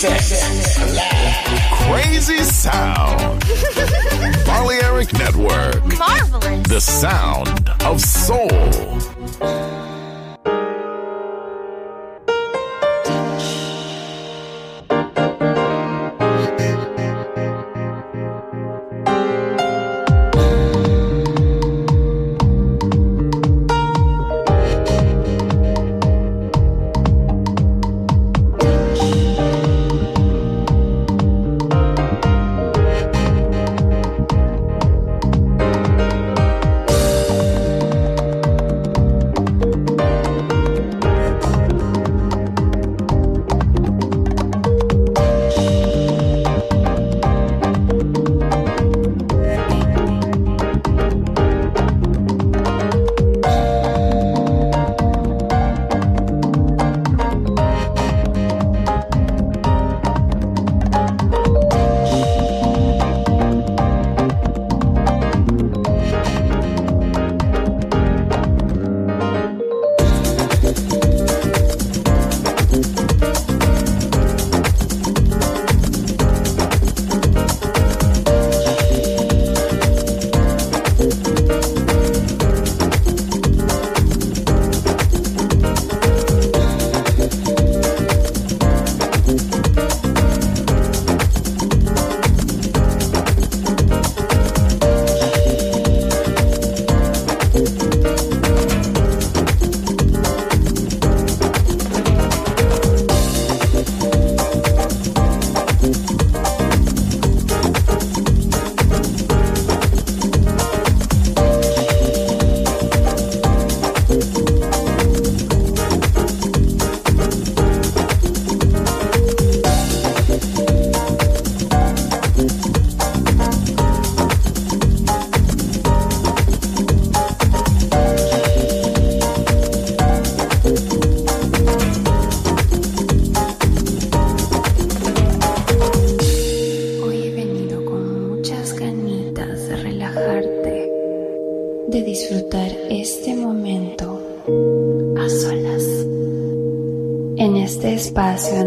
presents Crazy Sound. Balearic Network. Marvelous. The sound of soul.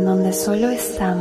donde solo estamos.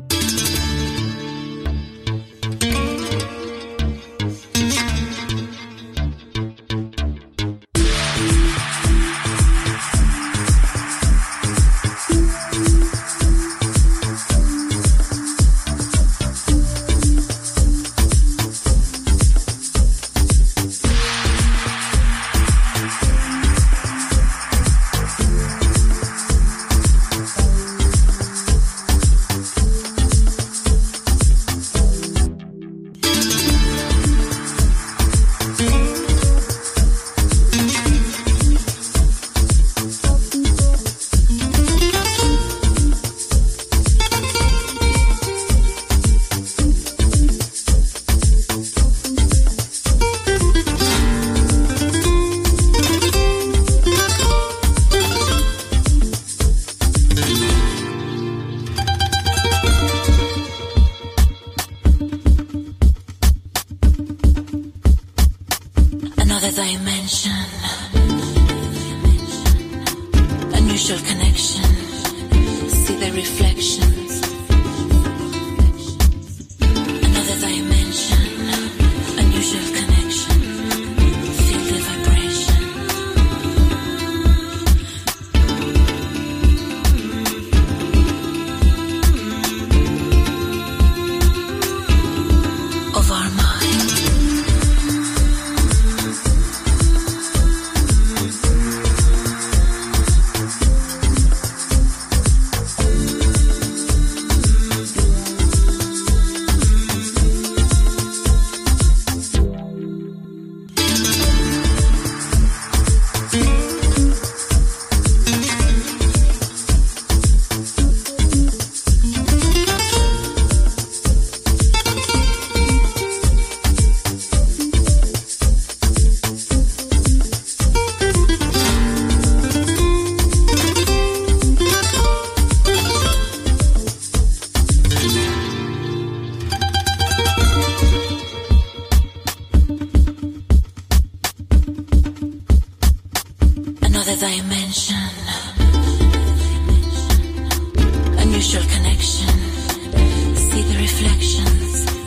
another dimension, unusual connection. See the reflections.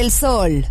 Del Sol.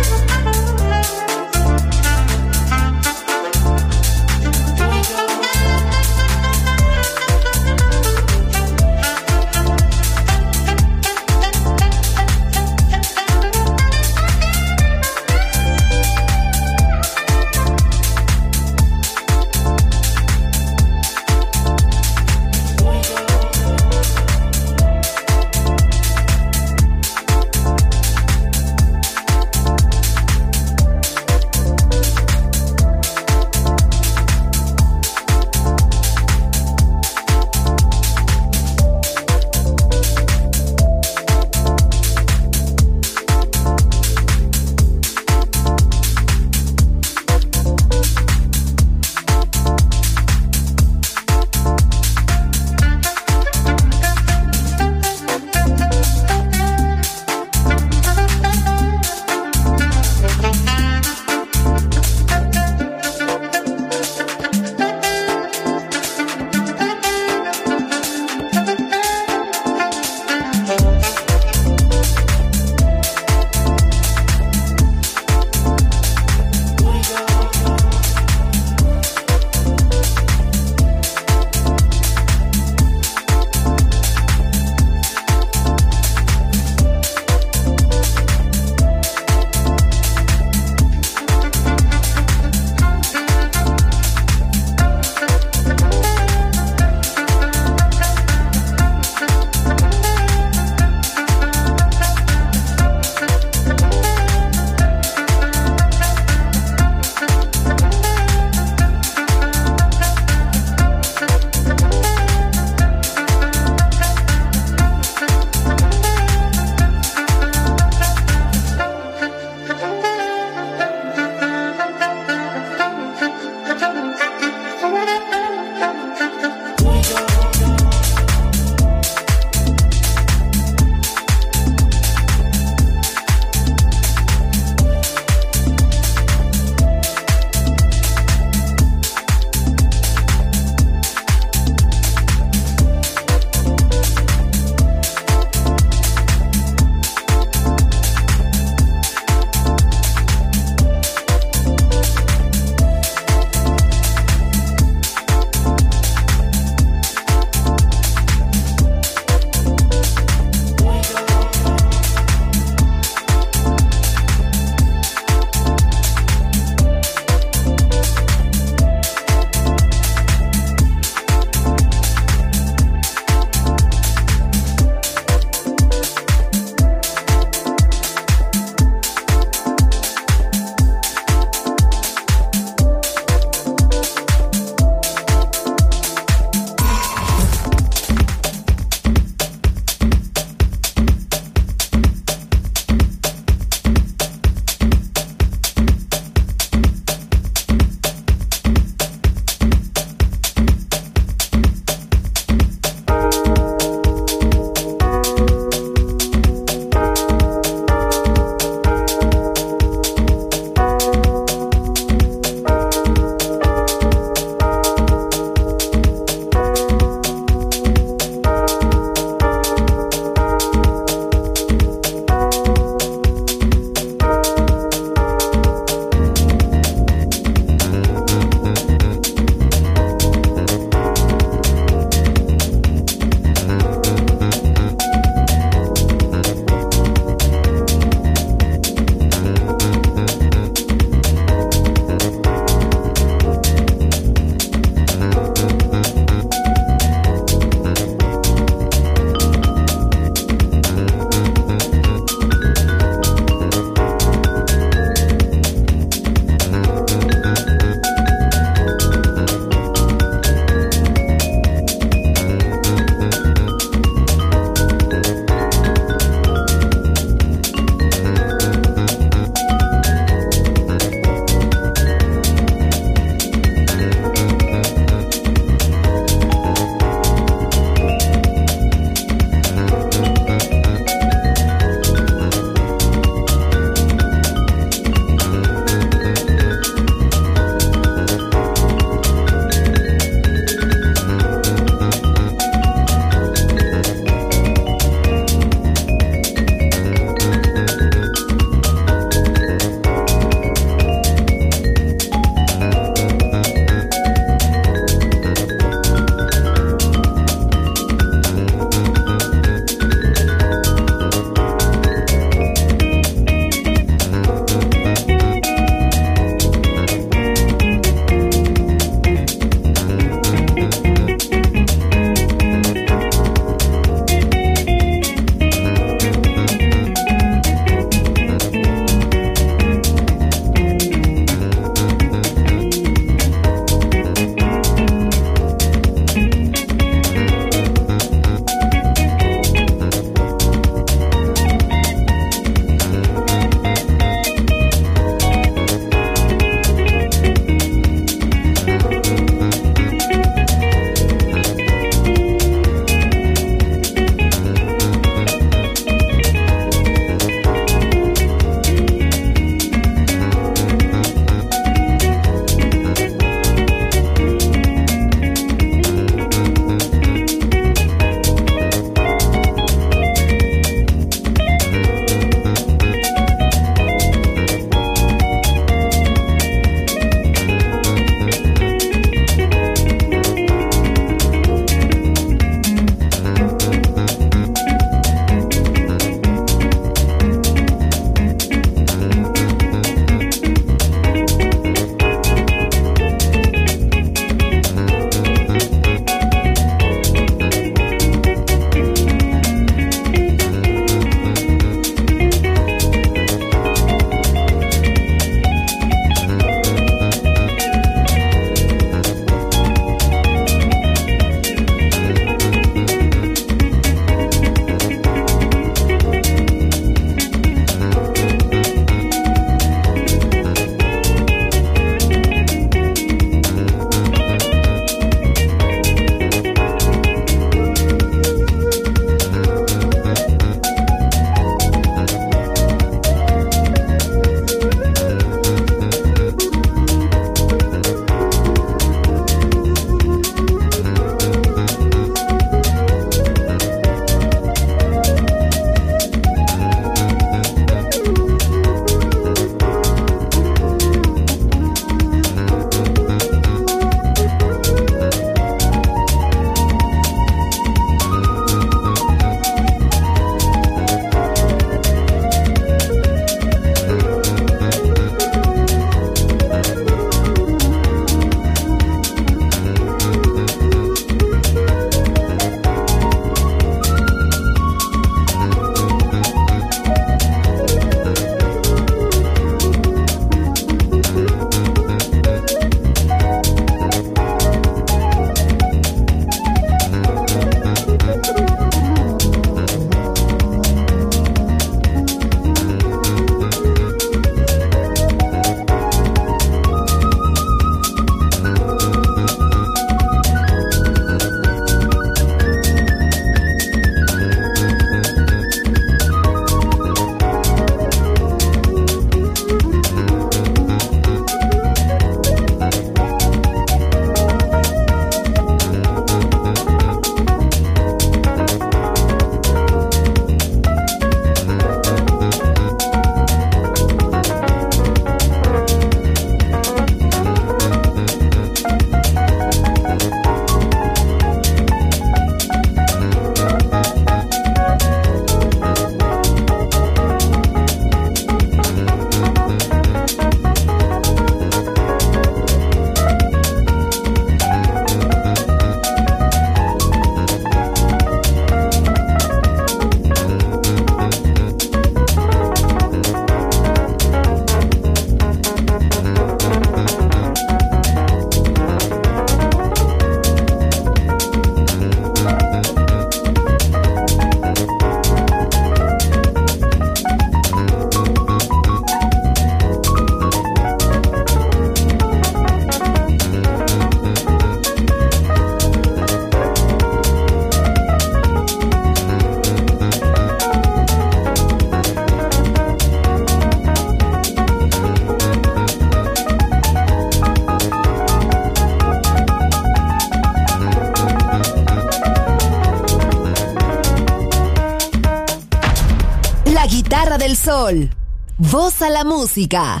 Voz a la música.